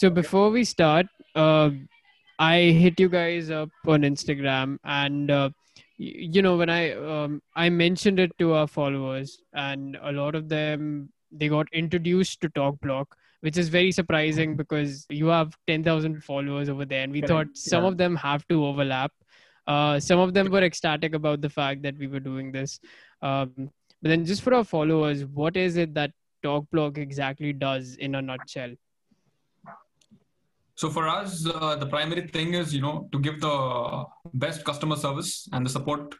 So before we start, uh, I hit you guys up on Instagram, and uh, y- you know when I um, I mentioned it to our followers, and a lot of them they got introduced to TorqueBlock, which is very surprising because you have ten thousand followers over there, and we Correct, thought some yeah. of them have to overlap. Uh, some of them were ecstatic about the fact that we were doing this. Um, but then, just for our followers, what is it that TorqueBlock exactly does in a nutshell? So for us, uh, the primary thing is, you know, to give the best customer service and the support.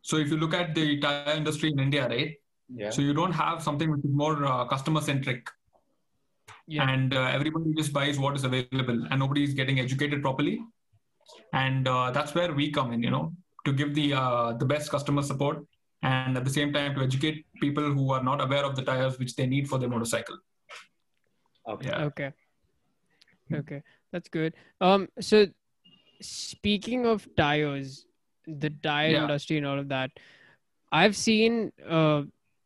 So if you look at the tire industry in India, right? Yeah. So you don't have something which is more uh, customer centric, Yeah. and uh, everybody just buys what is available, and nobody is getting educated properly. And uh, that's where we come in, you know, to give the uh, the best customer support, and at the same time to educate people who are not aware of the tires which they need for their motorcycle. Okay. Yeah. Okay. Okay, that's good. Um, so speaking of tires, the tire Yeah. industry and all of that, I've seen uh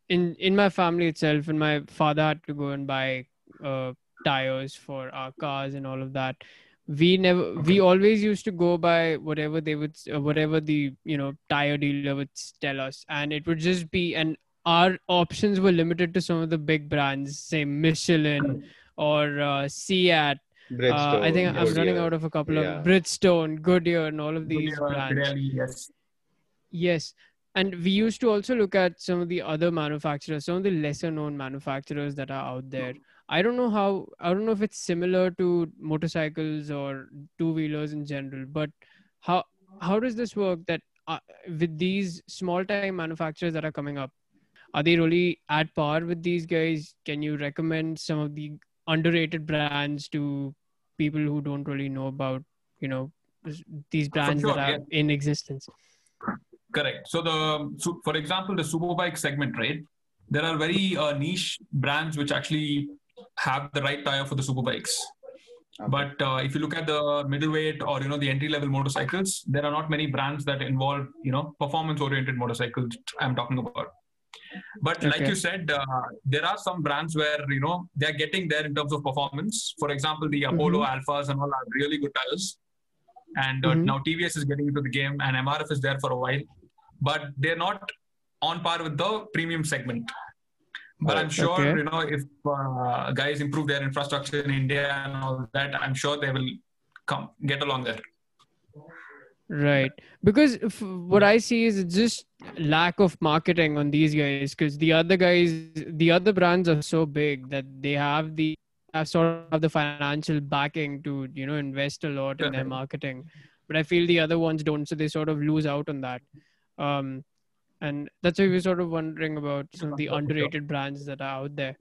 in in my family itself, and my father had to go and buy uh tires for our cars and all of that. We never, we always used to go by whatever they would, uh, whatever the you know tire dealer would tell us, and it would just be and our options were limited to some of the big brands, say Michelin or uh, CEAT uh, I think I'm running out of a couple Yeah. of Bridgestone, Goodyear, and all of these Goodyear, brands. Pirelli, yes. Yes, and we used to also look at some of the other manufacturers, some of the lesser known manufacturers that are out there. I don't know how. I don't know if it's similar to motorcycles or two wheelers in general, but how how does this work? That uh, with these small time manufacturers that are coming up, are they really at par with these guys? Can you recommend some of the underrated brands to people who don't really know about you know these brands sure, that are yeah. in existence? Correct. So the so for example, the superbike segment, right? There are very uh, niche brands which actually have the right tire for the superbikes. Okay. But uh, if you look at the middleweight or you know the entry level motorcycles, there are not many brands that involve you know performance oriented motorcycles. I'm talking about. But like you said, uh, there are some brands where you know they're getting there in terms of performance. For example, the Apollo Alphas and all are really good tires. And uh, Mhm. now TVS is getting into the game, and MRF is there for a while, but they're not on par with the premium segment. But I'm sure Okay. you know if uh, guys improve their infrastructure in India and all that, I'm sure they will come get along there. Right. Because if, what I see is just lack of marketing on these guys because the other guys, the other brands are so big that they have the have sort of the financial backing to, you know, invest a lot in their marketing. But I feel the other ones don't, so they sort of lose out on that. Um, and that's why we're sort of wondering about some of the underrated brands that are out there.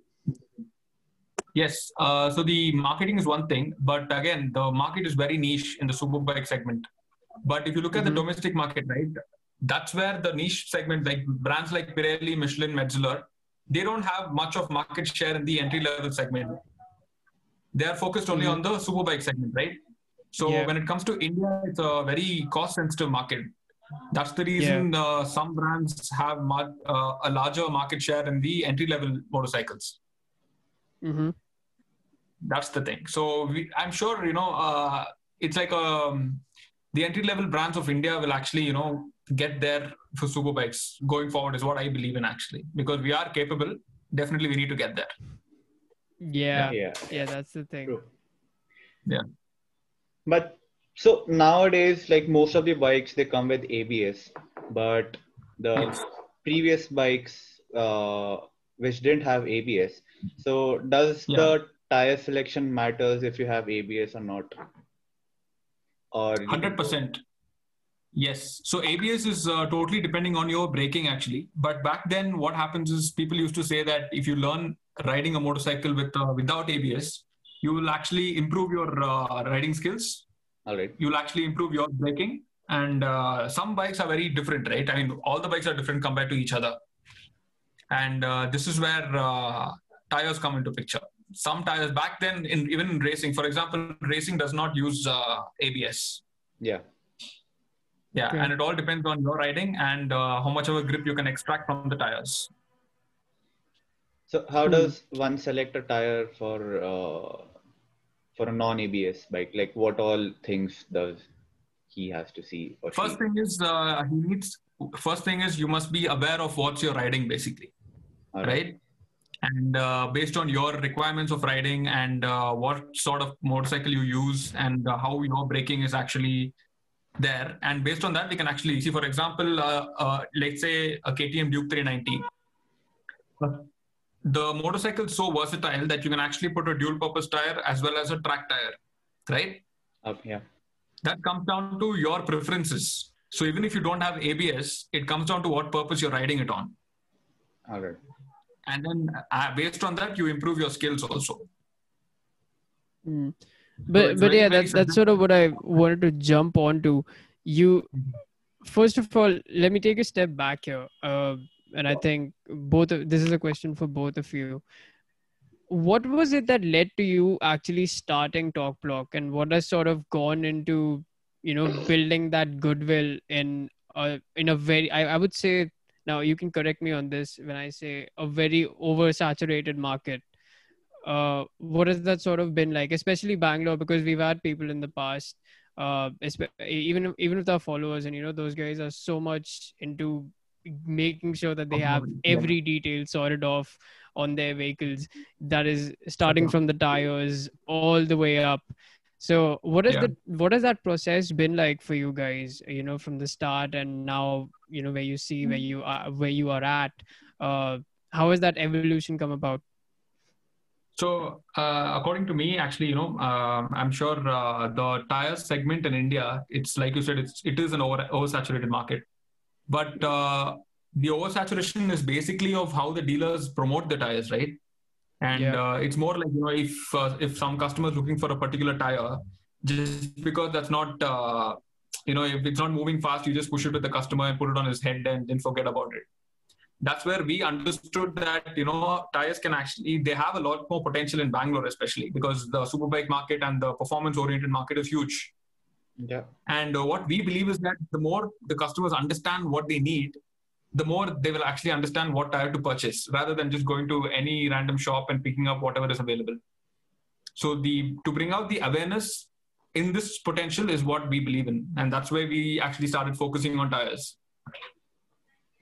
Yes. Uh, so the marketing is one thing, but again, the market is very niche in the superbike segment. But if you look at Mhm. the domestic market, right, that's where the niche segment, like brands like Pirelli, Michelin, Metzeler, they don't have much of market share in the entry level segment. They are focused only Mhm. on the superbike segment, right? So Yeah. when it comes to India, it's a very cost sensitive market. That's the reason uh, some brands have mar- uh, a larger market share in the entry level motorcycles Mm-hmm. that's the thing so we, i'm sure you know uh, it's like um, the entry level brands of india will actually you know get there for superbikes going forward is what i believe in actually because we are capable definitely we need to get there Yeah. yeah. Yeah, that's the thing. True. Yeah. But so nowadays, like most of the bikes, they come with ABS, but the Yes. previous bikes, uh, which didn't have ABS. So does Yeah. the tire selection matters if you have ABS or not? Or 100% yes so abs is uh, totally depending on your braking actually but back then what happens is people used to say that if you learn riding a motorcycle with uh, without abs you will actually improve your uh, riding skills All right. you'll actually improve your braking. And uh, some bikes are very different, right? I mean, all the bikes are different compared to each other. And uh, this is where uh, tires come into picture. Some tires back then, in even in racing, for example, racing does not use uh, ABS. Yeah. Yeah, Okay. and it all depends on your riding and uh, how much of a grip you can extract from the tires. So how Hmm. does one select a tire for uh, for a non-ABS bike? Like what all things does he has to see? Or First she? thing is uh, he needs. First thing is you must be aware of what you're riding, basically, All right? And uh, based on your requirements of riding and uh, what sort of motorcycle you use and uh, how your braking is actually there, and based on that, we can actually see. For example, uh, uh, let's say a KTM Duke 390. The motorcycle is so versatile that you can actually put a dual purpose tire as well as a track tire, right? Uh, yeah. that comes down to your preferences. So even if you don't have ABS, it comes down to what purpose you're riding it on, All right. And then uh, based on that, you improve your skills also. Mm. But it's but yeah, very that, that's sort of what I wanted to jump on to You first of all, let me take a step back here, uh, and I think both of, this is a question for both of you. What was it that led to you actually starting Torque Block, and what has sort of gone into you know building that goodwill in a in a very I, I would say now you can correct me on this when I say a very oversaturated market uh, what has that sort of been like, especially Bangalore? Because we've had people in the past, uh, even even with our followers, and you know those guys are so much into making sure that they have every detail sorted off on their vehicles. That is starting from the tires all the way up. So what is Yeah. the what has that process been like for you guys? You know, from the start and now, you know, where you see where you are where you are at. Uh, how has that evolution come about? So uh, according to me, actually, you know, um I'm sure uh, the tire segment in India, it's like you said, it's it is an over oversaturated market, but uh, the oversaturation is basically of how the dealers promote the tires, right? And Yeah. uh, it's more like you know, if uh, if some customer is looking for a particular tire, just because that's not uh, you know, if it's not moving fast, you just push it to the customer and put it on his head and then forget about it that's where we understood that you know tires can actually they have a lot more potential in Bangalore especially because the superbike market and the performance oriented market is huge Yeah. and uh, what we believe is that the more the customers understand what they need the more they will actually understand what tire to purchase rather than just going to any random shop and picking up whatever is available so the to bring out the awareness in this potential is what we believe in and that's where we actually started focusing on tires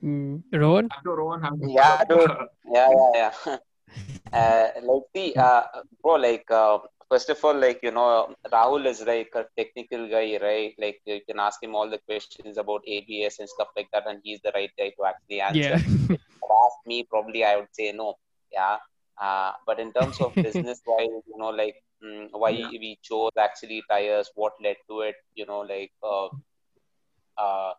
Mm. Rohan? after Rohan has Yeah, dude. yeah yeah yeah uh, like the uh, bro like uh, first of all like you know rahul is like a technical guy right like you can ask him all the questions about abs and stuff like that and he's the right guy to actually answer Yeah. Ask me probably i would say no yeah uh, but in terms of business wise you know like mm, why Yeah. we chose actually tires what led to it you know like uh, uh,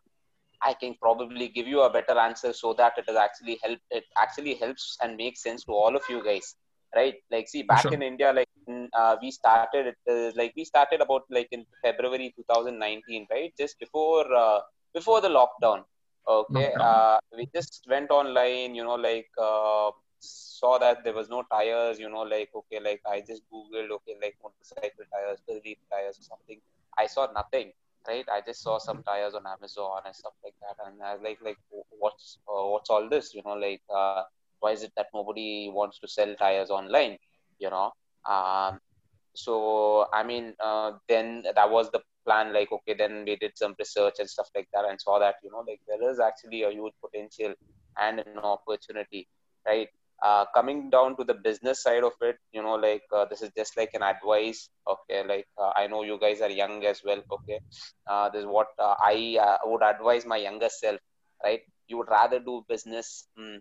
I can probably give you a better answer so that it is actually help it actually helps and makes sense to all of you guys right like see back Sure. in india like uh, we started uh, like we started about like in february 2019 right just before uh, before the lockdown okay Lockdown. uh, we just went online you know like uh, saw that there was no tires you know like okay like i just googled okay like motorcycle tires Philly tires or something i saw nothing right? I just saw some tires on Amazon and stuff like that, and I was like, like, what's uh, what's all this? You know, like, uh, why is it that nobody wants to sell tires online? You know, um, so I mean, uh, then that was the plan. Like, okay, then we did some research and stuff like that, and saw that you know, like, there is actually a huge potential and an opportunity, right? Uh, coming down to the business side of it, you know, like uh, this is just like an advice. Okay, like uh, I know you guys are young as well. Okay, uh, this is what uh, I uh, would advise my younger self. Right, you would rather do business mm,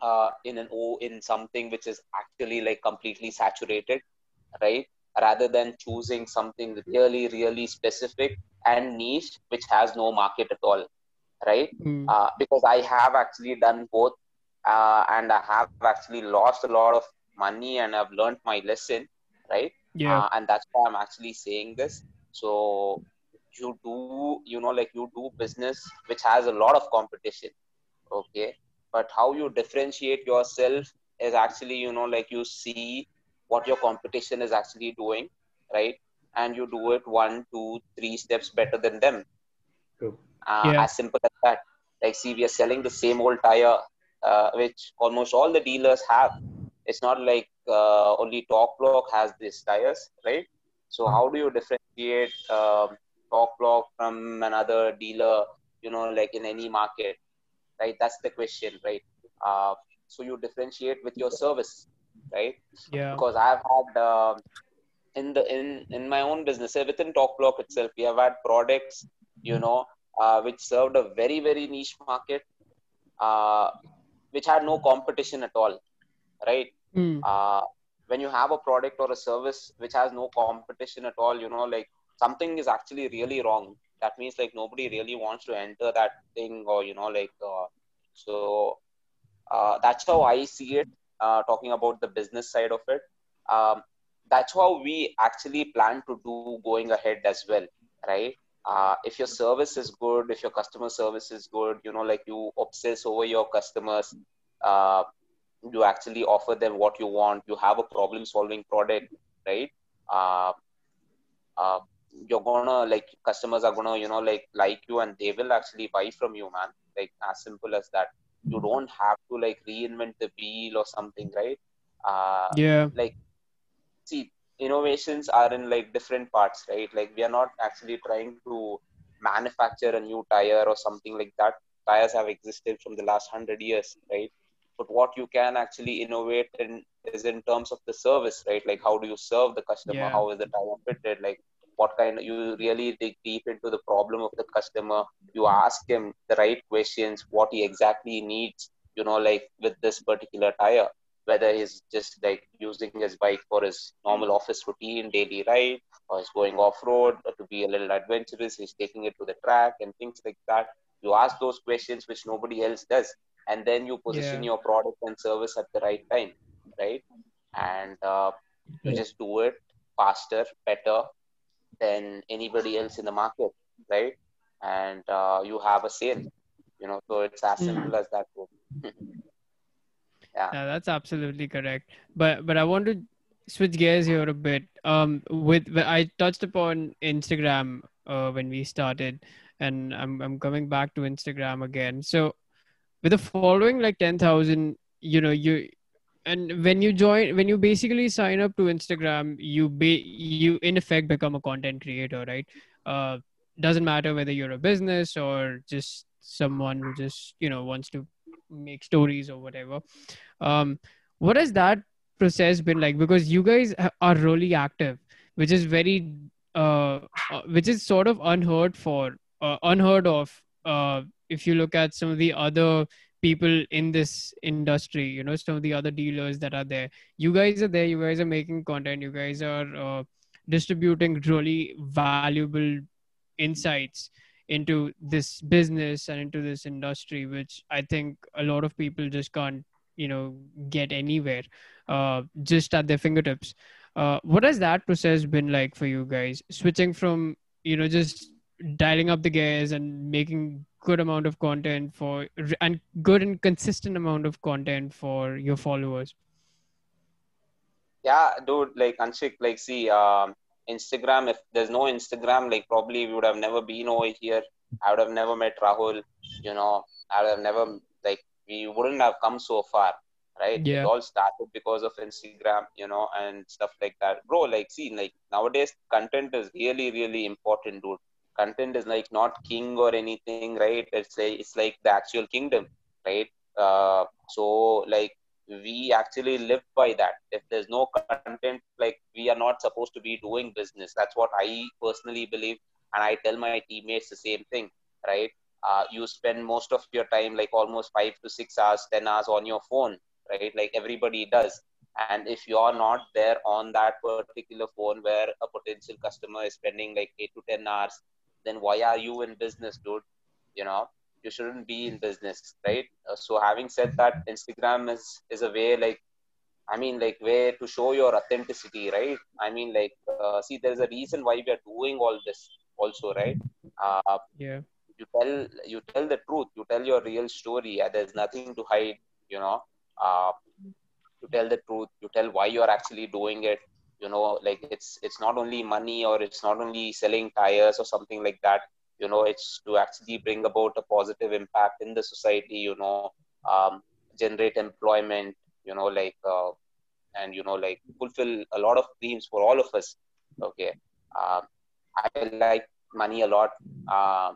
uh, in an o in something which is actually like completely saturated, right? Rather than choosing something really, really specific and niche which has no market at all, right? Mm. uh, because I have actually done both, uh, and I have actually lost a lot of money, and I've learned my lesson, right? Yeah. Uh, and that's why I'm actually saying this. So you do, you know, like you do business which has a lot of competition, okay? But how you differentiate yourself is actually, you know, like you see what your competition is actually doing, right? And you do it one, two, three steps better than them True. uh, Yeah. as simple as that like see we are selling the same old tire uh, which almost all the dealers have it's not like uh, only Torque Block has these tires right so how do you differentiate um Torque Block from another dealer you know like in any market right? That's the question right? Uh, so you differentiate with your service right? Yeah. because i've had um in the in in my own business within Torque Block itself we have had products you know uh, which served a very very niche market uh, which had no competition at all right? Hmm. uh, when you have a product or a service which has no competition at all you know like something is actually really wrong that means like nobody really wants to enter that thing or you know like uh, so uh, that's how i see it uh, talking about the business side of it. Um, that's how we actually plan to do going ahead as well right? Uh, if your service is good if your customer service is good you know like you obsess over your customers uh, you actually offer them what you want. You have a problem solving product right? Uh, you're gonna like customers are gonna you know like like you and they will actually buy from you man. Like as simple as that. You don't have to like reinvent the wheel or something right? Uh, Yeah. like see innovations are in like different parts right? Like we are not actually trying to manufacture a new tire or something like that. Tires have existed from the last 100 years right? But what you can actually innovate in is in terms of the service right? Like how do you serve the customer? Yeah. how is the tire fitted? Like what kind you really dig deep into the problem of the customer. You ask him the right questions what he exactly needs you know like with this particular tire. Whether he's just like using his bike for his normal office routine daily ride or he's going off road to be a little adventurous he's taking it to the track and things like that. You ask those questions which nobody else does and then you position Yeah. your product and service at the right time right? And uh, you just do it faster better than anybody else in the market right and uh, you have a sale you know so it's as Hmm. simple as that yeah Yeah, that's absolutely correct. But but I want to switch gears here a bit. Um, with with- I touched upon Instagram uh, when we started, and I'm I'm coming back to Instagram again. So with the following like ten thousand, you know you. And when you join, when you basically sign up to Instagram, you be you in effect become a content creator, right? Uh, doesn't matter whether you're a business or just someone who just you know wants to make stories or whatever um what has that process been like because you guys are really active which is very uh, uh which is sort of unheard for uh, unheard of uh if you look at some of the other people in this industry you know some of the other dealers that are there. You guys are there you guys are making content you guys are uh, distributing really valuable insights into this business and into this industry which i think a lot of people just can't you know get anywhere uh, just at their fingertips. Uh, what has that process been like for you guys? Switching from you know just dialing up the gears and making good amount of content for and good and consistent amount of content for your followers? Yeah dude like anshik like see um instagram if there's no instagram like probably we would have never been over here. I would have never met rahul you know. I would have never like we wouldn't have come so far right? Yeah. it all started because of instagram you know and stuff like that. Bro like see like nowadays content is really really important dude content is like not king or anything right? It's like it's like the actual kingdom right? Uh so like we actually live by that. If there's no content like we are not supposed to be doing business. That's what i personally believe and i tell my teammates the same thing right? Uh, you spend most of your time like almost five to six hours ten hours on your phone right? Like everybody does. And if you're not there on that particular phone where a potential customer is spending like eight to ten hours then why are you in business dude? You know you shouldn't be in business right? Uh, so having said that instagram is is a way like i mean like way to show your authenticity right? I mean like uh, see there's a reason why we are doing all this also right? Uh, yeah. you tell you tell the truth you tell your real story there's nothing to hide you know? Uh, you tell the truth you tell why you're actually doing it you know like it's it's not only money or it's not only selling tires or something like that you know it's to actually bring about a positive impact in the society you know um, generate employment you know like uh, and you know like fulfill a lot of dreams for all of us Okay. Um, I like money a lot. Uh,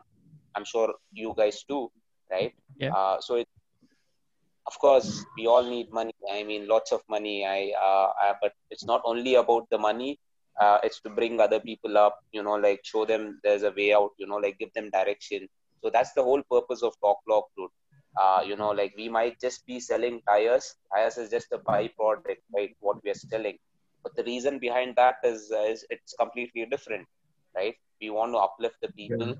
I'm sure you guys do, right? Yeah. Uh, so it, of course, we all need money. I mean, lots of money. I, uh, I but it's not only about the money. Uh, it's to bring other people up. You know, like show them there's a way out. You know, like give them direction. So that's the whole purpose of Torque Block, dude. Uh, you know, like we might just be selling tires. Tires is just a byproduct, right? What we are selling. But the reason behind that is, uh, is it's completely different, right? We want to uplift the people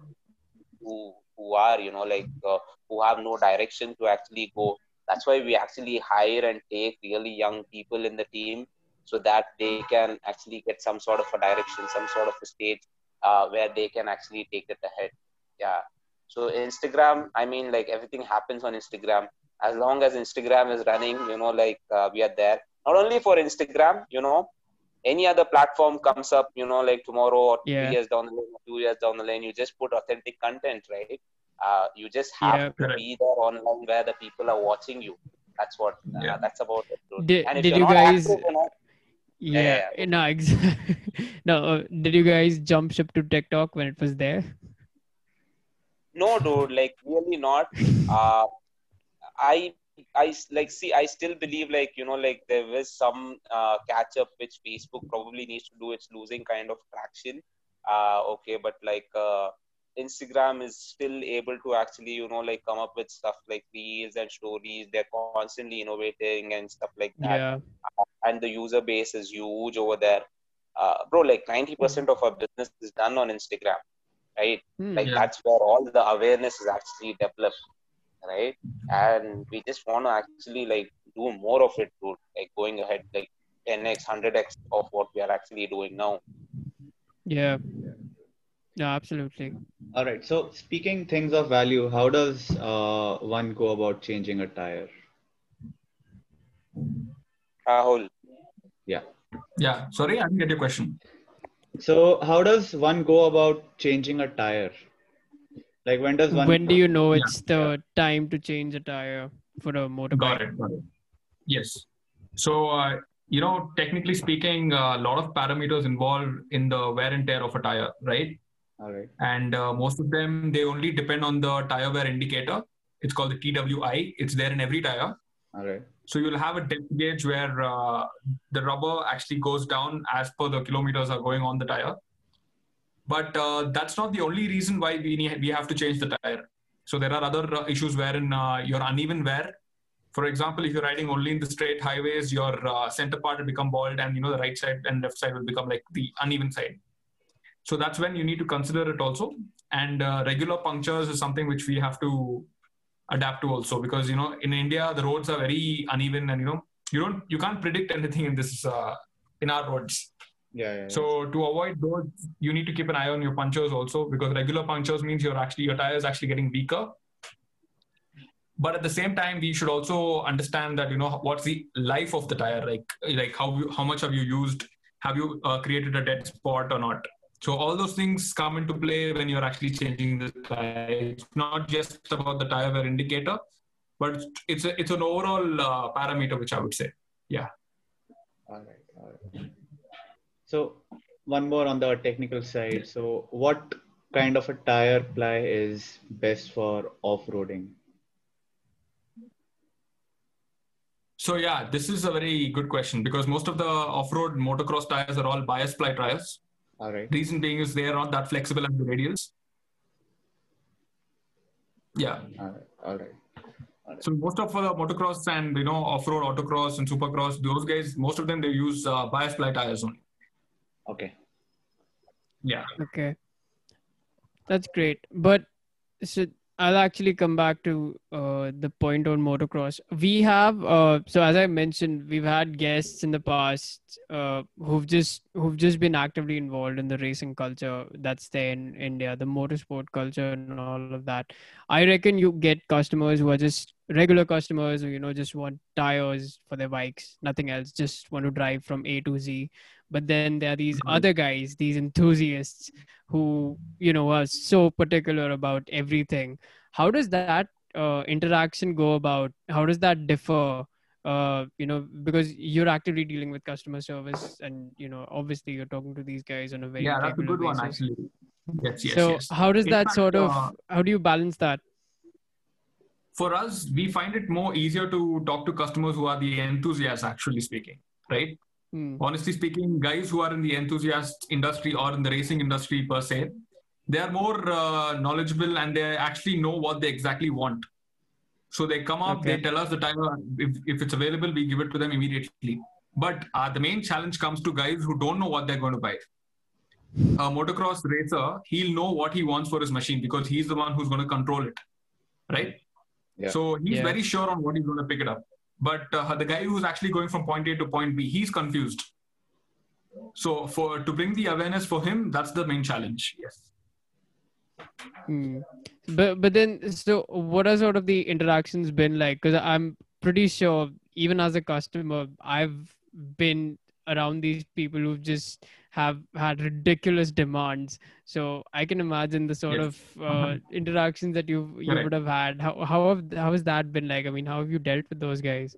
who who are, you know, like uh, who have no direction to actually go. That's why we actually hire and take really young people in the team so that they can actually get some sort of a direction, some sort of a stage uh, where they can actually take it ahead. Yeah. So Instagram, I mean, like everything happens on Instagram. As long as Instagram is running, you know, like uh, we are there. Not only for Instagram, you know, any other platform comes up, you know, like tomorrow or Yeah. two years down the line, or two years down the line, you just put authentic content, right? Uh, you just have Yeah, to correct. be there online where the people are watching you. That's what. Uh, Yeah. That's about it. Did- and if did you're you not guys- active, you're Yeah, yeah. no, exactly. no, uh, did you guys jump ship to TikTok when it was there? no dude like really not uh I like see i still believe like you know like there was some uh, catch up which facebook probably needs to do it's losing kind of traction uh okay but like uh instagram is still able to actually you know like come up with stuff like reels and stories. They're constantly innovating and stuff like that. Yeah, and the user base is huge over there. Uh bro like 90% of our business is done on instagram right? Hmm. like Yeah. that's where all the awareness is actually developed right? And we just want to actually like do more of it dude. like going ahead like 10x 100x of what we are actually doing now. Yeah, yeah, absolutely. All right. So speaking things of value, how does uh, one go about changing a tire? Rahul, Yeah. Yeah. Sorry, I didn't get your question. So how does one go about changing a tire? Like when does one? When do you know Yeah, it's the time to change a tire for a motorbike? Got it. Got it. Yes. So, uh, you know, technically speaking, a lot of parameters involved in the wear and tear of a tire, right? All right. And uh, most of them, they only depend on the tire wear indicator. It's called the TWI. It's there in every tire. All right. So you'll have a depth gauge where uh, the rubber actually goes down as per the kilometers are going on the tire. But uh, that's not the only reason why we need, we have to change the tire. So there are other uh, issues wherein uh, your uneven wear. For example, if you're riding only in the straight highways, your uh, center part will become bald, and you know the right side and left side will become like the uneven side. So that's when you need to consider it also. And uh, regular punctures is something which we have to adapt to also because you know in India the roads are very uneven and you know you don't you can't predict anything in this uh, in our roads. Yeah. yeah. So to avoid those, you need to keep an eye on your punctures also because regular punctures means you're actually your tire is actually getting weaker. But at the same time, we should also understand that you know what's the life of the tire, like like how how much have you used, have you uh, created a dead spot or not. So all those things come into play when you're actually changing the tire. It's not just about the tire wear indicator, but it's a, it's an overall uh, parameter which I would say. All right. All right. So one more on the technical side. So what kind of a tire ply is best for off-roading? So yeah, this is a very good question because most of the off-road motocross tires are all bias ply tires. All right. Reason being is they are not that flexible and the radials. Yeah. All right. All right. So most of the motocross and you know off-road autocross and supercross, those guys, most of them they use uh, bias ply tires only. Okay. Yeah. Okay, that's great. But so I'll actually come back to uh, the point on motocross. We have uh, so as I mentioned, we've had guests in the past uh, who've just who've just been actively involved in the racing culture that's there in India, the motorsport culture and all of that. I reckon you get customers who are just regular customers who you know just want tires for their bikes, nothing else, just want to drive from A to Z. But then there are these Mhm. other guys, these enthusiasts who you know are so particular about everything how does that uh, interaction go about how does that differ uh you know because you're actively dealing with customer service and you know obviously you're talking to these guys on a very yeah, that's a good one actually. Yes, yes, so yes. how does In that fact, sort of uh, how do you balance that for us, we find it more easier to talk to customers who are the enthusiasts, actually speaking, right? Hmm. Honestly speaking, guys who are in the enthusiast industry or in the racing industry per se, they are more uh, knowledgeable and they actually know what they exactly want. So they come up, Okay. they tell us the time, uh, if, if it's available, we give it to them immediately. But uh, the main challenge comes to guys who don't know what they're going to buy. A motocross racer, he'll know what he wants for his machine because he's the one who's going to control it, right? Yeah. So he's Yeah. very sure on what he's going to pick it up. But uh, the guy who's actually going from point A to point B, he's confused. So for to bring the awareness for him, that's the main challenge. Yes. Hmm. But but then so what are sort of the interactions been like? Because I'm pretty sure even as a customer, I've been around these people who've just have had ridiculous demands. So I can imagine the sort Yes. of uh, Uh-huh. interactions that you you Correct. would have had. How how have how has that been like? I mean, how have you dealt with those guys?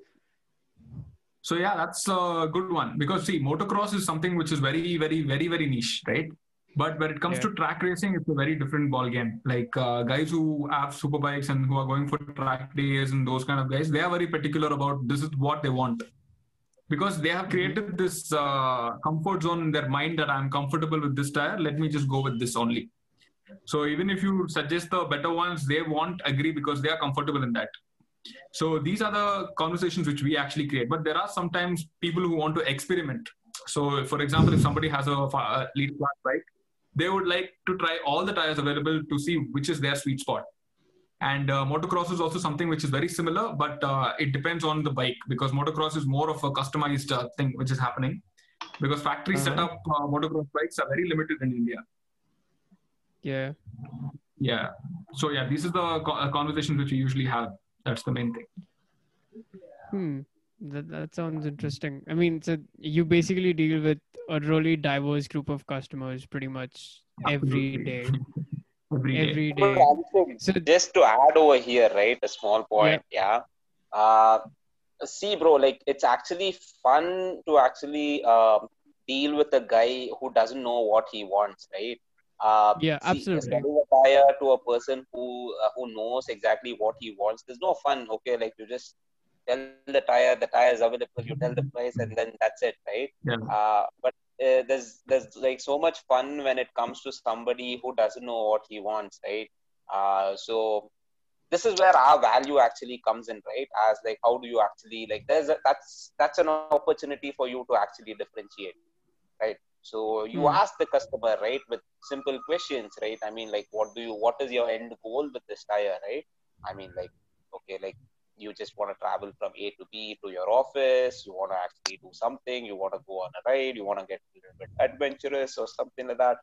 So yeah, that's a good one because see, motocross is something which is very, very, very, very niche, right? But when it comes Yeah. to track racing, it's a very different ball game. Like uh, guys who have super bikes and who are going for track days and those kind of guys, they are very particular about this is what they want because they have created this uh, comfort zone in their mind that I'm comfortable with this tire. Let me just go with this only. So even if you suggest the better ones, they won't agree because they are comfortable in that. So these are the conversations which we actually create. But there are sometimes people who want to experiment. So, for example, if somebody has a a lead class bike, they would like to try all the tires available to see which is their sweet spot. And uh, motocross is also something which is very similar, but uh, it depends on the bike because motocross is more of a customized uh, thing which is happening. Because factory Uh-huh. setup uh, motocross bikes are very limited in India. Yeah. Yeah. So yeah, this is the co- uh, conversations which we usually have. That's the main thing. Hmm. That that sounds interesting. I mean, so you basically deal with a really diverse group of customers pretty much every Absolutely. day. Every day. Every But day. So just to add over here, right? A small point, yeah. Uh, see, bro, like it's actually fun to actually um, deal with a guy who doesn't know what he wants, right? Uh, Yeah, see, absolutely. selling a tire to a person who uh, who knows exactly what he wants. There's no fun. Okay, like you just tell the tire, the tire is available. You tell the price, and then that's it, right? Yeah. Uh, but uh, there's there's like so much fun when it comes to somebody who doesn't know what he wants, right? Uh, so this is where our value actually comes in, right? As like how do you actually like there's a, that's that's an opportunity for you to actually differentiate, right? So you Hmm. ask the customer, right, with simple questions, right? I mean, like what do you what is your end goal with this tire, right? I mean, like okay, like you just want to travel from A to B to your office, you want to actually do something, you want to go on a ride, you want to get a little bit adventurous or something like that.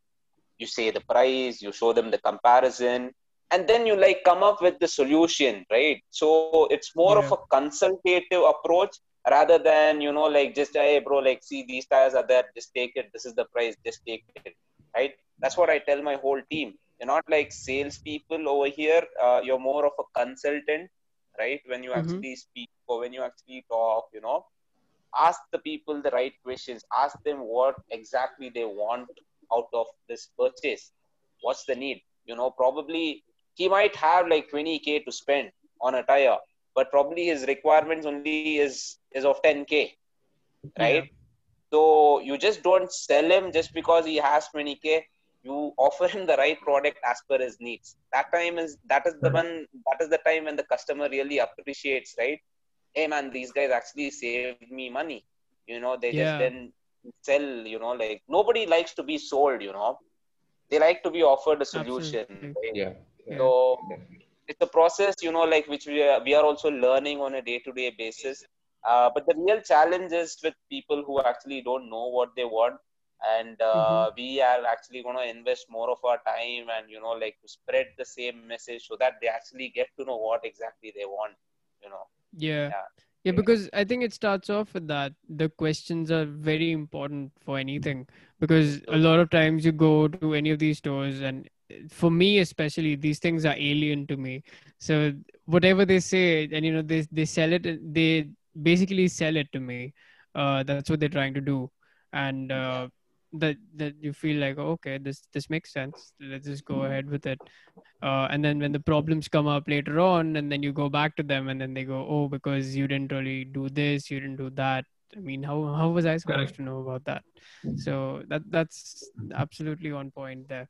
You say the price, you show them the comparison, and then you like come up with the solution, right? So it's more of a consultative approach rather than you know like just hey bro like see these tires are there just take it this is the price just take it right that's what i tell my whole team you're not like salespeople over here uh, you're more of a consultant right? When you Mhm. actually speak or when you actually talk you know ask the people the right questions. Ask them what exactly they want out of this purchase. What's the need? You know probably he might have like 20k to spend on a tire but probably his requirements only is is of 10k right? So you just don't sell him just because he has 20k you offer him the right product as per his needs that time is that is the Correct. one that is the time when the customer really appreciates right hey man these guys actually saved me money you know they just Yeah. then sell you know like nobody likes to be sold you know they like to be offered a solution right? Yeah. yeah, so definitely. it's a process you know like which we are, we are also learning on a day to day basis uh, but the real challenge is with people who actually don't know what they want and uh, we are actually going to invest more of our time and you know like to spread the same message so that they actually get to know what exactly they want you know Yeah. Yeah. Yeah, because I think it starts off with that. The questions are very important for anything because a lot of times you go to any of these stores, and for me especially, these things are alien to me. So whatever they say, and you know, they they sell it, they basically sell it to me. Uh, that's what they're trying to do, and uh, that that you feel like okay, this this makes sense. Let's just go ahead with it. Uh, and then when the problems come up later on, and then you go back to them, and then they go, oh, because you didn't really do this, you didn't do that. I mean, how how was I supposed Correct. to know about that? So that that's absolutely on point there.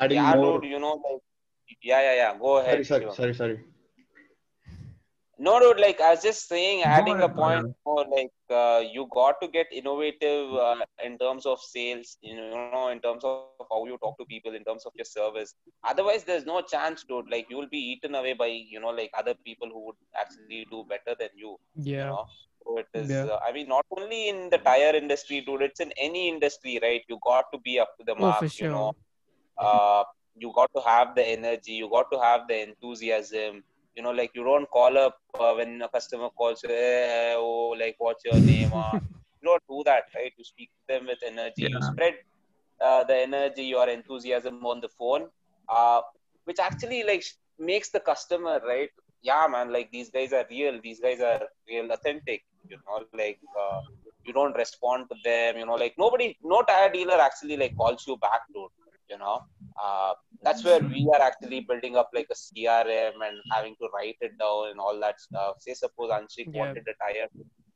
Adding yeah, more- dude, you know, like, yeah, yeah, yeah. Go ahead. Sorry, sorry, sorry, sorry. No, dude, like I was just saying, adding a point more like uh, you got to get innovative uh, in terms of sales, you know, in terms of how you talk to people, in terms of your service. Otherwise, there's no chance, dude. Like you will be eaten away by, you know, like other people who would actually do better than you. You Yeah. know, so it is. Yeah. Uh, I mean, not only in the tire industry, dude. It's in any industry, right? You got to be up to the mark. Oh, mark. for You know, uh, you got to have the energy. You got to have the enthusiasm you know like you don't call up uh, when a customer calls you hey, oh like what's your name? uh, you don't do that right? You speak to them with energy. You spread uh, the energy your enthusiasm on the phone uh, which actually like makes the customer right yeah man like these guys are real. These guys are real authentic. You know like uh, you don't respond to them you know like nobody no tire dealer actually like calls you back dude you know? Uh, that's where we are actually building up like a crm and having to write it down and all that stuff. Say suppose anshik Yeah. wanted a tire.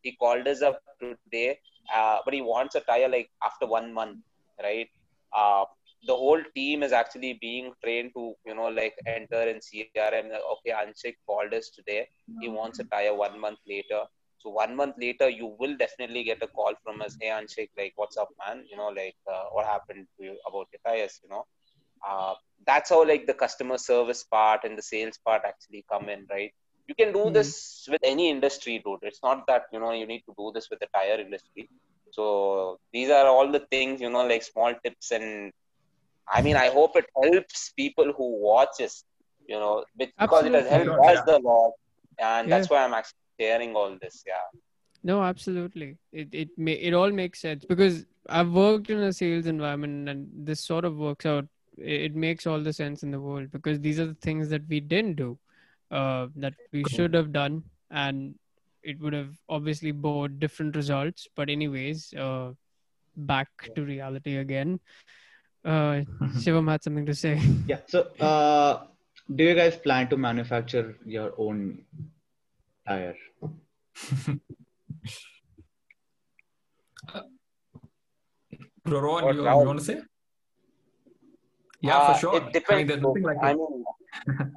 He called us up today uh, but he wants a tire like after one month right? Uh, the whole team is actually being trained to you know like enter in crm okay anshik called us today. He wants a tire one month later so one month later you will definitely get a call from us hey anshik like what's up man? You know like uh, what happened to you about your tires you know? Uh, that's how like the customer service part and the sales part actually come in right? You can do Mhm. this with any industry dude. It's not that you know you need to do this with the tire industry. So these are all the things you know like small tips and i mean i hope it helps people who watch us you know be- because it has helped us Yeah. a lot and that's why i'm actually sharing all this yeah No, absolutely. It it may it all makes sense because I've worked in a sales environment and this sort of works out. It, makes all the sense in the world because these are the things that we didn't do, uh, that we should have done, and it would have obviously bore different results. But anyways, uh, back to reality again. Uh, Shivam had something to say. Yeah. So, uh, do you guys plan to manufacture your own tire? Rohan, What, you, you want to say? Yeah, Uh, for sure. it depends I mean, nothing like I it. mean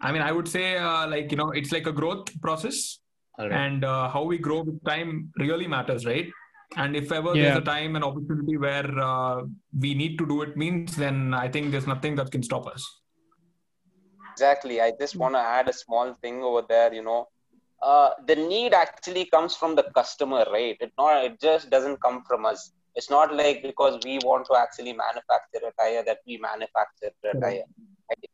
I mean, I would say uh, like you know, it's like a growth process, All right. and uh, how we grow with time really matters, right? And if ever Yeah. there's a time and opportunity where uh, we need to do it, means then I think there's nothing that can stop us. Exactly. I just want to add a small thing over there you know. Uh, the need actually comes from the customer right? It not it just doesn't come from us. It's not like because we want to actually manufacture a tire that we manufacture a tire right?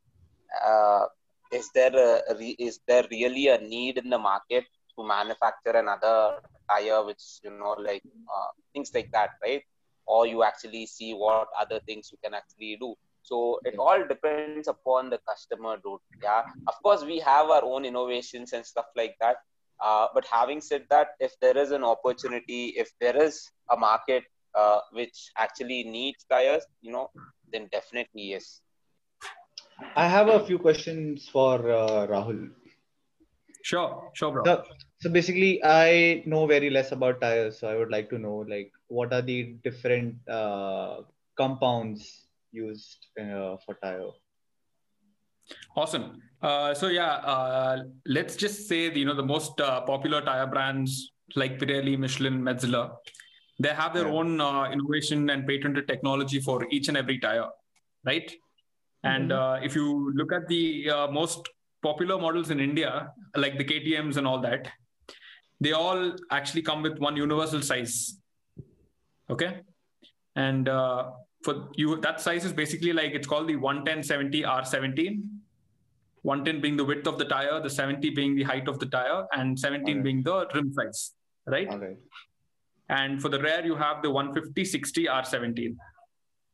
uh, is there a, a is there really a need in the market to manufacture another tire which you know like uh, things like that right? Or you actually see what other things you can actually do so it all depends upon the customer dude yeah of course we have our own innovations and stuff like that uh, but having said that if there is an opportunity if there is a market uh, which actually needs tires you know then definitely yes I have a few questions for uh, Rahul. Sure, sure, bro. So, so basically, I know very less about tires, so I would like to know like what are the different uh, compounds used uh, for tire. Awesome. Uh, so yeah, uh, let's just say the, you know the most uh, popular tire brands like Pirelli, Michelin, Metzeler, they have their Yeah. own uh, innovation and patented technology for each and every tire, right? And uh, if you look at the uh, most popular models in India, like the KTM's and all that, they all actually come with one universal size. Okay, and uh, for you, that size is basically like it's called the 11070 R17. 110 being the width of the tire, the 70 being the height of the tire, and 17 Alright. being the rim size, right? Right. And for the rear, you have the 150 60 R17.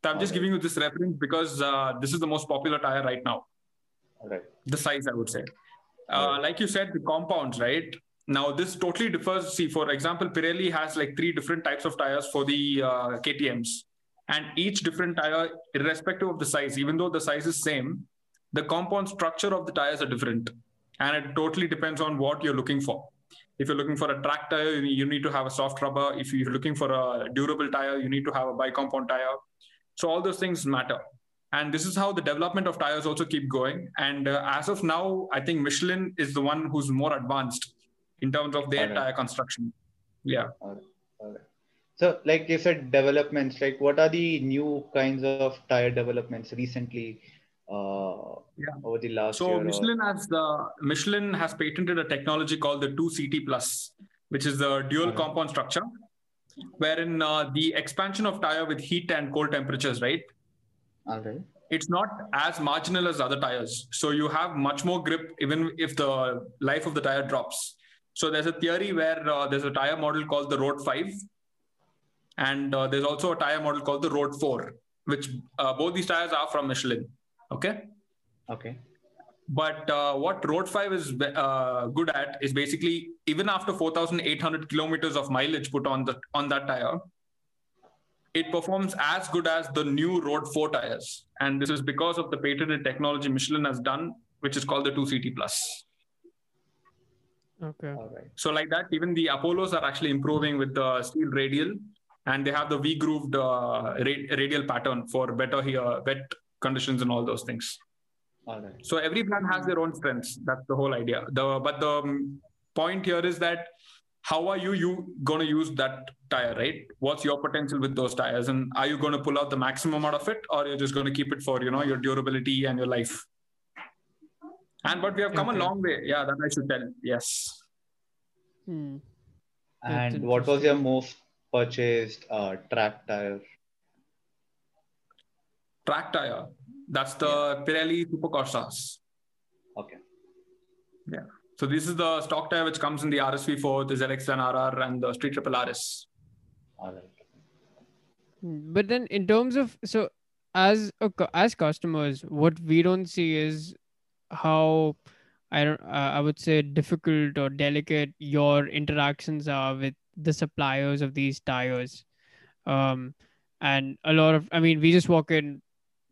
So I'm just giving you this reference because uh, this is the most popular tire right now, right. the size, I would say. uh, like you said, the compounds, right? Now this totally differs. See, for example, Pirelli has like three different types of tires for the uh, KTM's, and each different tire, irrespective of the size, even though the size is same, the compound structure of the tires are different, and it totally depends on what you're looking for. If you're looking for a track tire, you need to have a soft rubber. If you're looking for a durable tire, you need to have a bicompound tire. So all those things matter and this is how the development of tires also keep going and uh, as of now i think michelin is the one who's more advanced in terms of their Alright. tire construction yeah So, like you said, developments. Like, what are the new kinds of tire developments recently uh, Yeah. over the last so year? or- michelin has the michelin has patented a technology called the 2ct plus which is the dual Alright. compound structure wherein uh, the expansion of tire with heat and cold temperatures right right. it's not as marginal as other tires. So you have much more grip even if the life of the tire drops. So there's a theory where uh, there's a tire model called the Road 5, and uh, there's also a tire model called the Road 4, which uh, both these tires are from Michelin. Okay. Okay. But uh, what Road 5 is uh, good at is basically even after 4,800 kilometers of mileage put on the on that tire, it performs as good as the new Road 4 tires, and this is because of the patented technology Michelin has done, which is called the 2CT plus. Okay. All right. So like that, even the Apollos are actually improving with the steel radial, and they have the V-grooved uh, ra- radial pattern for better here, wet conditions and all those things. All right. So every brand has their own strengths. That's the whole idea. The but the um, point here is that how are you you going to use that tire, right? What's your potential with those tires, and are you going to pull out the maximum out of it, or you're just going to keep it for you know your durability and your life? And but we have come Okay. a long way. Yeah, that I should tell. Yes. Hmm. And what was your most purchased uh, track tire? Track tire. That's the Pirelli Supercorsas. Okay. Yeah. So this is the stock tire which comes in the RSV4, the ZX10RR, and the Street Triple RS. All right. Hmm, But then, in terms of so, as a, as customers, what we don't see is how I don't uh, I would say difficult or delicate your interactions are with the suppliers of these tires. Um, and a lot of I mean, we just walk in,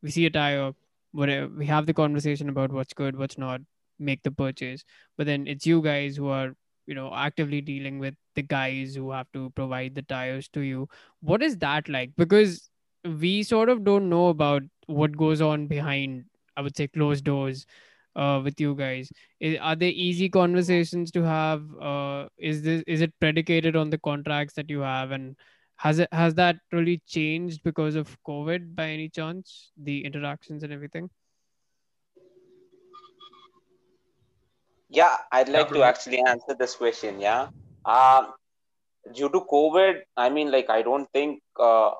we see a tire, whatever, we have the conversation about what's good, what's not, make the purchase. But then it's you guys who are you know actively dealing with the guys who have to provide the tires to you what is that like because we sort of don't know about what goes on behind i would say closed doors uh, with you guys I- are they easy conversations to have uh, is this is it predicated on the contracts that you have and has it has that really changed because of covid by any chance the interactions and everything Yeah, I'd like to actually answer this question. Yeah. Um, due to COVID, I mean, like, I don't think uh,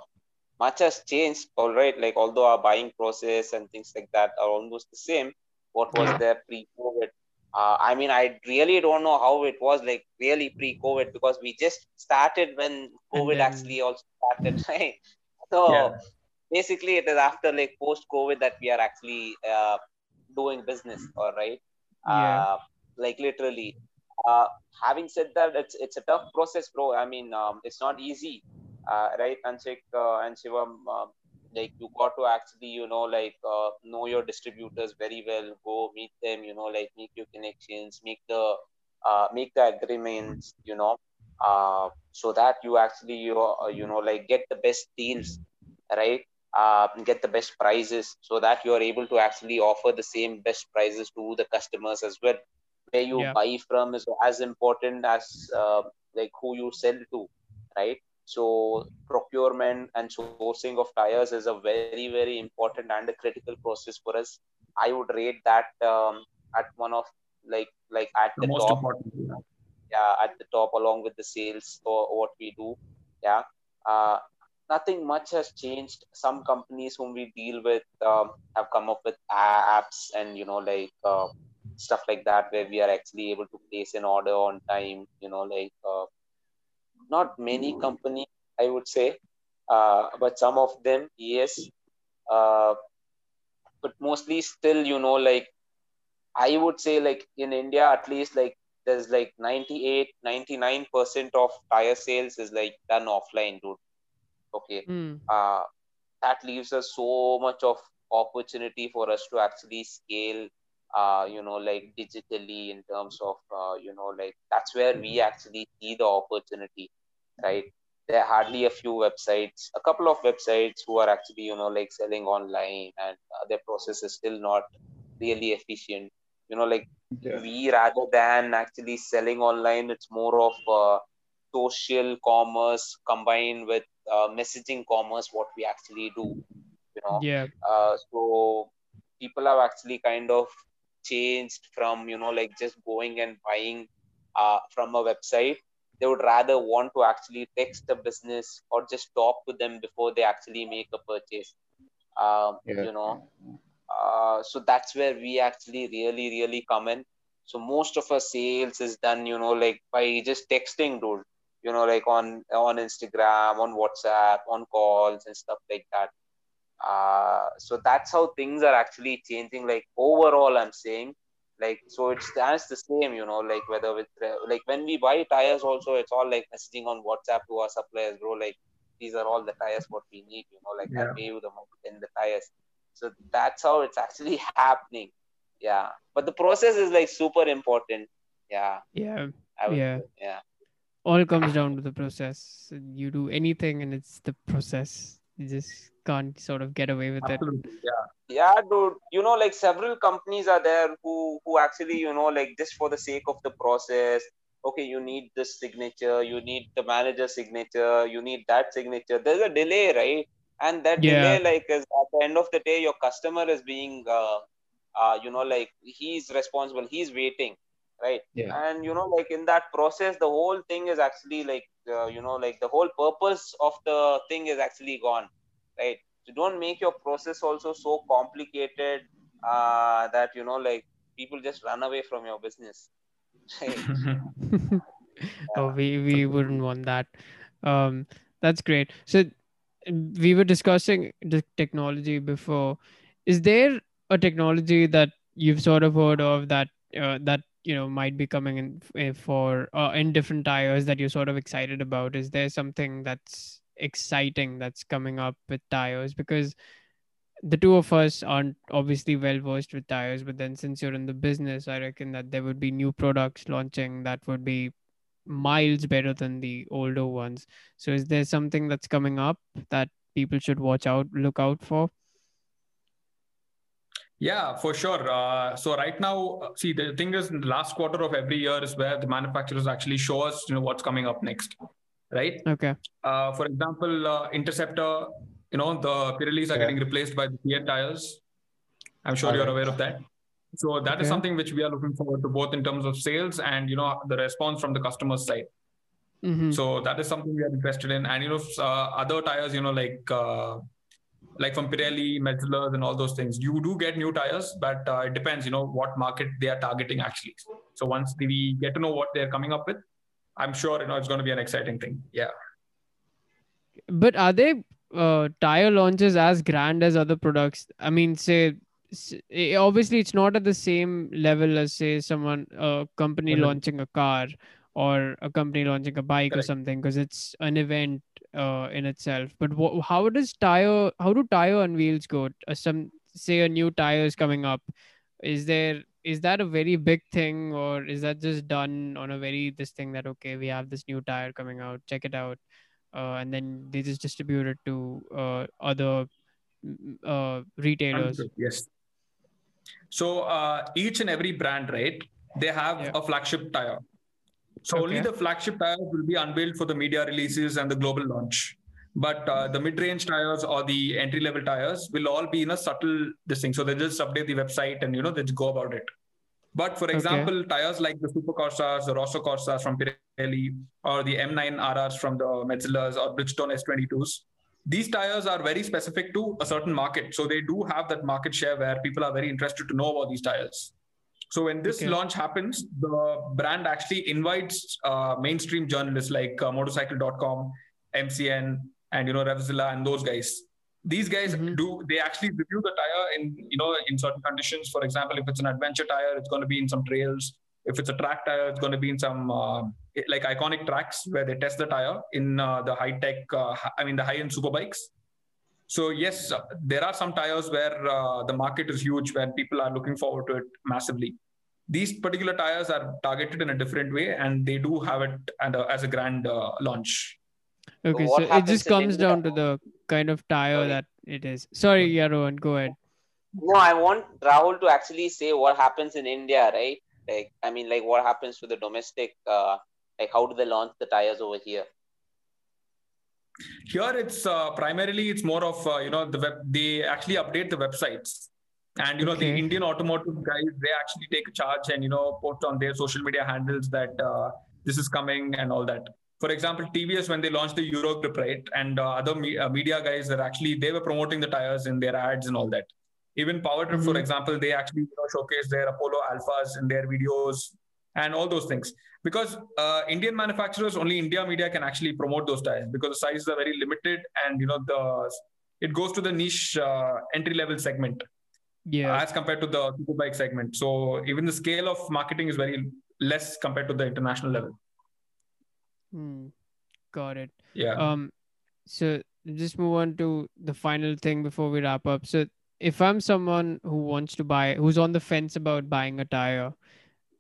much has changed. All right. Like, although our buying process and things like that are almost the same, what was Yeah. there pre COVID? Uh, I mean, I really don't know how it was like really pre COVID because we just started when COVID then- actually also started, right? So, Yeah. basically, it is after like post COVID that we are actually uh, doing business, all right? Yeah. Uh, like literally. Uh, having said that, it's it's a tough process, bro. I mean, um, it's not easy, uh, right? Anshik uh, and Shivam, um, like you got to actually, you know, like uh, know your distributors very well. Go meet them, you know, like make your connections, make the uh, make the agreements, you know, uh, so that you actually you uh, you know like get the best deals, right? Uh, get the best prices, so that you are able to actually offer the same best prices to the customers as well where you Yeah. buy from is as important as uh, like who you sell to right so procurement and sourcing of tires is a very very important and a critical process for us. I would rate that um, at one of like like at The the top. yeah. yeah at the top along with the sales or what we do. Yeah. Uh, nothing much has changed. Some companies whom we deal with um, have come up with apps and you know like uh, stuff like that where we are actually able to place an order on time you know like uh, not many companies i would say uh, but some of them yes uh, but mostly still you know like I would say like in India at least like there's like 98 99% of tire sales is like done offline dude. Okay. Mm. uh, that leaves us so much of opportunity for us to actually scale uh, you know like digitally in terms of uh, you know like that's where we actually see the opportunity right there are hardly a few websites a couple of websites who are actually you know like selling online and uh, their process is still not really efficient you know like Yeah. we rather than actually selling online it's more of uh, social commerce combined with uh, messaging commerce what we actually do you know Yeah. uh, so people have actually kind of changed from you know like just going and buying uh, from a website. They would rather want to actually text the business or just talk to them before they actually make a purchase. Um, Yeah. you know uh, so that's where we actually really really come in. So most of our sales is done you know like by just texting dude. You know like on on instagram on whatsapp on calls and stuff like that uh, so that's how things are actually changing like overall i'm saying like so it stands the same you know like whether with like when we buy tires also it's all like messaging on whatsapp to our suppliers bro like these are all the tires what we need you know like Yeah. i pay you the money in the tires so that's how it's actually happening yeah but the process is like super important yeah Yeah. I would Yeah. yeah All comes down to the process. You do anything and it's the process. You just can't sort of get away with it. Yeah. yeah dude you know like several companies are there who who actually you know like just for the sake of the process okay you need this signature you need the manager signature you need that signature there's a delay right and that Yeah. delay like is at the end of the day your customer is being uh, uh you know like he's responsible he's waiting right Yeah. and you know like in that process the whole thing is actually like uh, you know like the whole purpose of the thing is actually gone right so don't make your process also so complicated uh, that you know like people just run away from your business right? oh, we we wouldn't want that. Um, that's great. So we were discussing the technology before. Is there a technology that you've sort of heard of that uh, that you know might be coming in eh, for uh, in different tires that you're sort of excited about? Is there something that's exciting that's coming up with tires? Because the two of us aren't obviously well versed with tires, but then since you're in the business, I reckon that there would be new products launching that would be miles better than the older ones. So is there something that's coming up that people should watch out, look out for? Yeah, for sure. Uh, so right now, uh, see, the thing is, the last quarter of every year is where the manufacturers actually show us, you know, what's coming up next, right? Okay. Uh, for example, uh, Interceptor, you know, the Pirellis are Yeah. getting replaced by the CEAT tires. I'm sure you're Alright. aware of that. So that is Okay. something which we are looking forward to, both in terms of sales and you know the response from the customer side. hmm So that is something we are interested in, and you know, uh, other tires, you know, like uh, like from Pirelli, Metzeler, and all those things. You do get new tires, but uh, it depends, you know, what market they are targeting actually. So once we get to know what they're coming up with, I'm sure you know it's going to be an exciting thing. Yeah. But are they uh, tire launches as grand as other products? I mean, say, eh, obviously it's not at the same level as say someone a company Mhm. launching a car or a company launching a bike or something because it's an event uh, in itself. But wha how does tire how do tire unveils go? Uh, some say a new tire is coming up. Is there is that a very big thing or is that just done on a very this thing that okay we have this new tire coming out check it out uh, and then they just distribute it to uh, other uh, retailers. Yes. So uh, each and every brand, right? They have Yeah. a flagship tire. So only the flagship tires will be unveiled for the media releases and the global launch. But uh, the mid-range tires or the entry-level tires will all be in a subtle this thing. So they just update the website and you know they just go about it. But for Okay. example, tires like the Super Corsas, the Rosso Corsas from Pirelli, or the M9 RRs from the Metzelers or Bridgestone S22s, these tires are very specific to a certain market. So they do have that market share where people are very interested to know about these tires. So when this Okay. launch happens, the brand actually invites uh, mainstream journalists like uh, Motorcycle.com, MCN, and you know Revzilla and those guys, these guys Mhm. do they actually review the tire in you know in certain conditions for example if it's an adventure tire it's going to be in some trails if it's a track tire it's going to be in some uh, like iconic tracks where they test the tire in uh, the high tech uh, i mean the high end super bikes so yes uh, there are some tires where uh, the market is huge where people are looking forward to it massively these particular tires are targeted in a different way and they do have it and, uh, as a grand uh, launch Okay, what so it just comes down to the kind of tire Sorry. that it is. Sorry, yeah, Rohan, go ahead. No, I want Rahul to actually say what happens in India, right? Like, I mean, like what happens to the domestic, uh, like how do they launch the tires over here? Here, it's uh, primarily it's more of uh, you know the web. They actually update the websites, and you know the Indian automotive guys they actually take charge and you know post on their social media handles that uh, this is coming and all that. For example, TVS when they launched the Eurogrip, right, and uh, other me- uh, media guys that actually they were promoting the tires in their ads and all that. Even PowerDrift, for Mhm. example, they actually you know, showcase their Apollo Alphas in their videos and all those things because uh, Indian manufacturers only India media can actually promote those tires because the sizes are very limited and you know the it goes to the niche uh, entry level segment Yeah. as compared to the superbike segment. So even the scale of marketing is very less compared to the international level. Hmm. Got it. Yeah. Um, so just move on to the final thing before we wrap up. So if I'm someone who wants to buy, who's on the fence about buying a tire,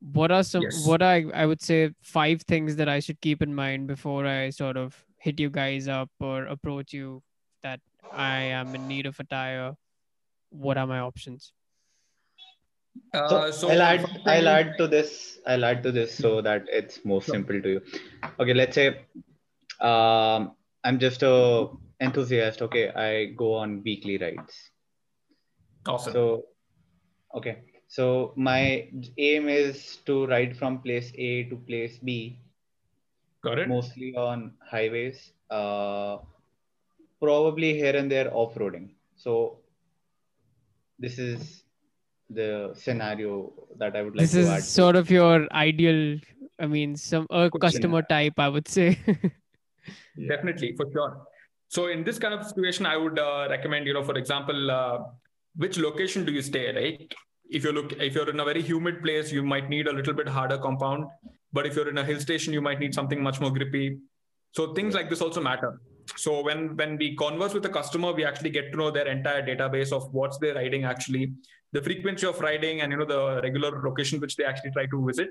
what are some, Yes. what are, I would say, five things that I should keep in mind before I sort of hit you guys up or approach you that I am in need of a tire? What are my options? Uh, so, I'll add first I'll add to this I'll add to this so that it's more Sure. simple to you. Okay, let's say um, I'm just a enthusiast. Okay, I go on weekly rides. Awesome. So okay, so my aim is to ride from place A to place B, Got it. mostly on highways. Uh, probably here and there off-roading. So this is the scenario that I would like this to is add. to. sort of your ideal, I mean, some a Good customer type, I would say. Definitely, for sure. So in this kind of situation, I would uh, recommend, you know, for example, uh, which location do you stay, right? If you look, if you're in a very humid place, you might need a little bit harder compound. But if you're in a hill station, you might need something much more grippy. So things like this also matter. So when when we converse with the customer, we actually get to know their entire database of what's their riding actually, the frequency of riding, and you know the regular location which they actually try to visit.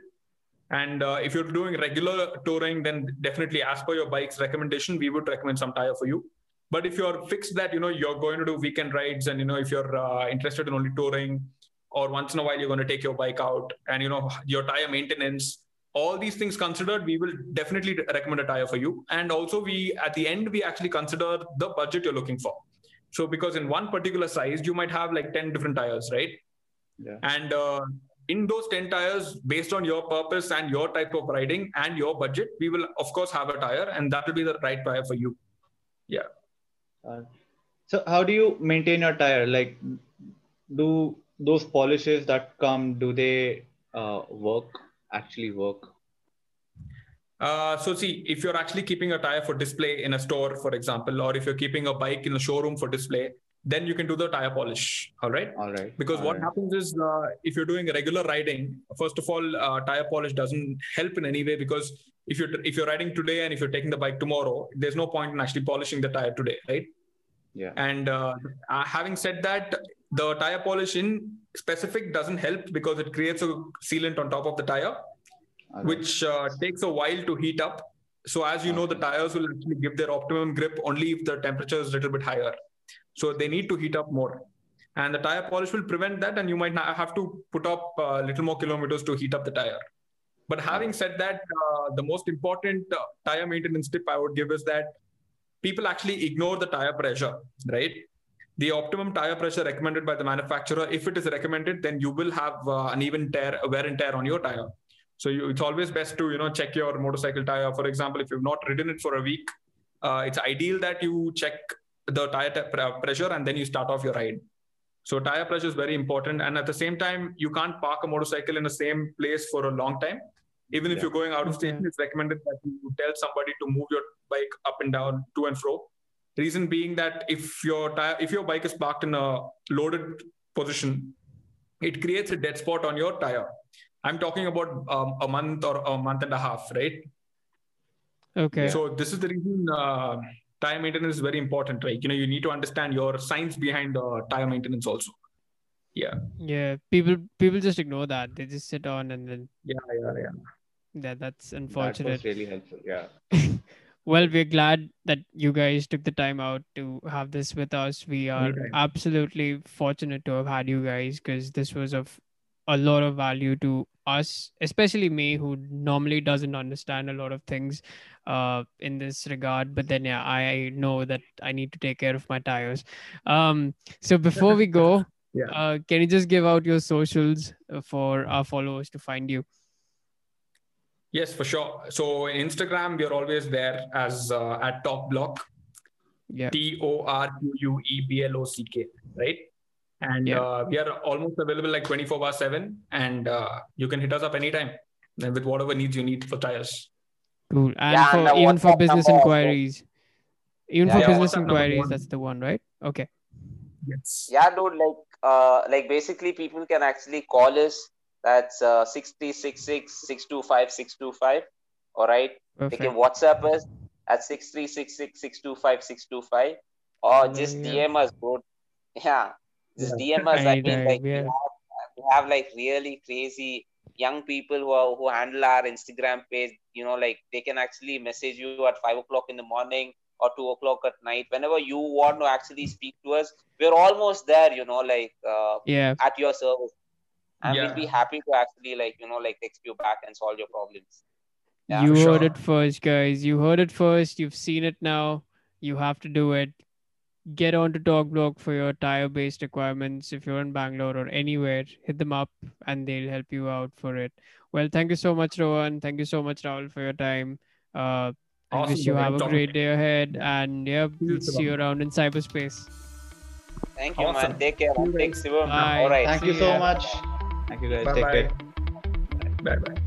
And uh, if you're doing regular touring, then definitely, as per your bike's recommendation, we would recommend some tire for you. But if you're fixed that you know you're going to do weekend rides, and you know if you're uh, interested in only touring, or once in a while you're going to take your bike out, and you know your tire maintenance, all these things considered, we will definitely recommend a tire for you. And also, we at the end we actually consider the budget you're looking for. So because in one particular size, you might have like ten different tires, right? Yeah. And uh, in those 10 tires, based on your purpose and your type of riding and your budget, we will, of course, have a tire and that will be the right tire for you. Uh, so how do you maintain your tire? Like, do those polishes that come, do they uh, work? Actually work? Uh, so, see, if you're actually keeping a tire for display in a store, for example, or if you're keeping a bike in a showroom for display, then you can do the tire polish. All right. All right. Because all what right. happens is, uh, if you're doing regular riding, first of all, uh, tire polish doesn't help in any way because if you're if you're riding today and if you're taking the bike tomorrow, there's no point in actually polishing the tire today, right? Yeah. And uh, uh, having said that, the tire polish in specific doesn't help because it creates a sealant on top of the tire, right. which uh, takes a while to heat up. So as you know, the tires will actually give their optimum grip only if the temperature is a little bit higher. So they need to heat up more. And the tire polish will prevent that, and you might have to put up a little more kilometers to heat up the tire. But having said that, uh, the most important uh, tire maintenance tip I would give is that people actually ignore the tire pressure, right? The optimum tire pressure recommended by the manufacturer, if it is recommended, then you will have uh, uneven tear, wear and tear on your tire. So you, it's always best to you know check your motorcycle tire. For example, if you've not ridden it for a week, uh, it's ideal that you check the tire pre- pressure and then you start off your ride. So tire pressure is very important, and at the same time, you can't park a motorcycle in the same place for a long time. Even if Yeah. you're going out of station, it's recommended that you tell somebody to move your bike up and down, to and fro, Reason being that if your tire, if your bike is parked in a loaded position, it creates a dead spot on your tire. I'm talking about um, a month or a month and a half, right? Okay. So this is the reason uh, tire maintenance is very important, right? You know, you need to understand your science behind the tire maintenance also. Yeah. Yeah. People people just ignore that. They just sit on and then Yeah, yeah, yeah. Yeah, that's unfortunate. That unfortunate. was really helpful. Yeah. well, we're glad that you guys took the time out to have this with us. We are Anytime. absolutely fortunate to have had you guys because this was of a lot of value to us, especially me, who normally doesn't understand a lot of things uh, in this regard. But then, yeah, I know that I need to take care of my tires. Um, so before we go, Yeah. uh, can you just give out your socials uh, for our followers to find you? Yes, for sure. So in Instagram, we are always there as uh, at TorqueBlock, Yeah. T O R Q U E B L O C K, right? And Yeah. uh, we are almost available like 24 bar 7. And uh, you can hit us up anytime and with whatever needs you need for tires. Cool. And Yeah, for and even for business number also. inquiries, even Yeah, for yeah, business inquiries, that's the one, right? Okay. Yes. Yeah, dude. Like, uh, like basically, people can actually call us. That's uh, six three six six six two five six two five. All right. They can WhatsApp us at six three six six six two five six two five, or just you go. DM us, bro. Yeah, just Yeah. DM us. I mean, Anytime, like we have, we have like really crazy young people who are, who handle our Instagram page. You know, like they can actually message you at five o'clock in the morning or two o'clock at night whenever you want to actually speak to us. We're almost there. You know, like uh, Yeah. at your service, and Yeah. we'll be happy to actually like you know like text you back and solve your problems. Yeah, you for heard it first, guys. You heard it first. You've seen it now. You have to do it. Get on to TorqueBlock for your tire-based requirements. If you're in Bangalore or anywhere, hit them up and they'll help you out for it. Well, thank you so much, Rohan. Thank you so much, Rahul, for your time. Uh, I Awesome, wish you bro. have a great day ahead. And yeah, we'll see you around in cyberspace. Thank you, Awesome. man. Take care. See you man. Take guys. Shivam. Bye. All right. Thank you so ya. much. Thank you guys. Bye Take bye. care. Bye bye.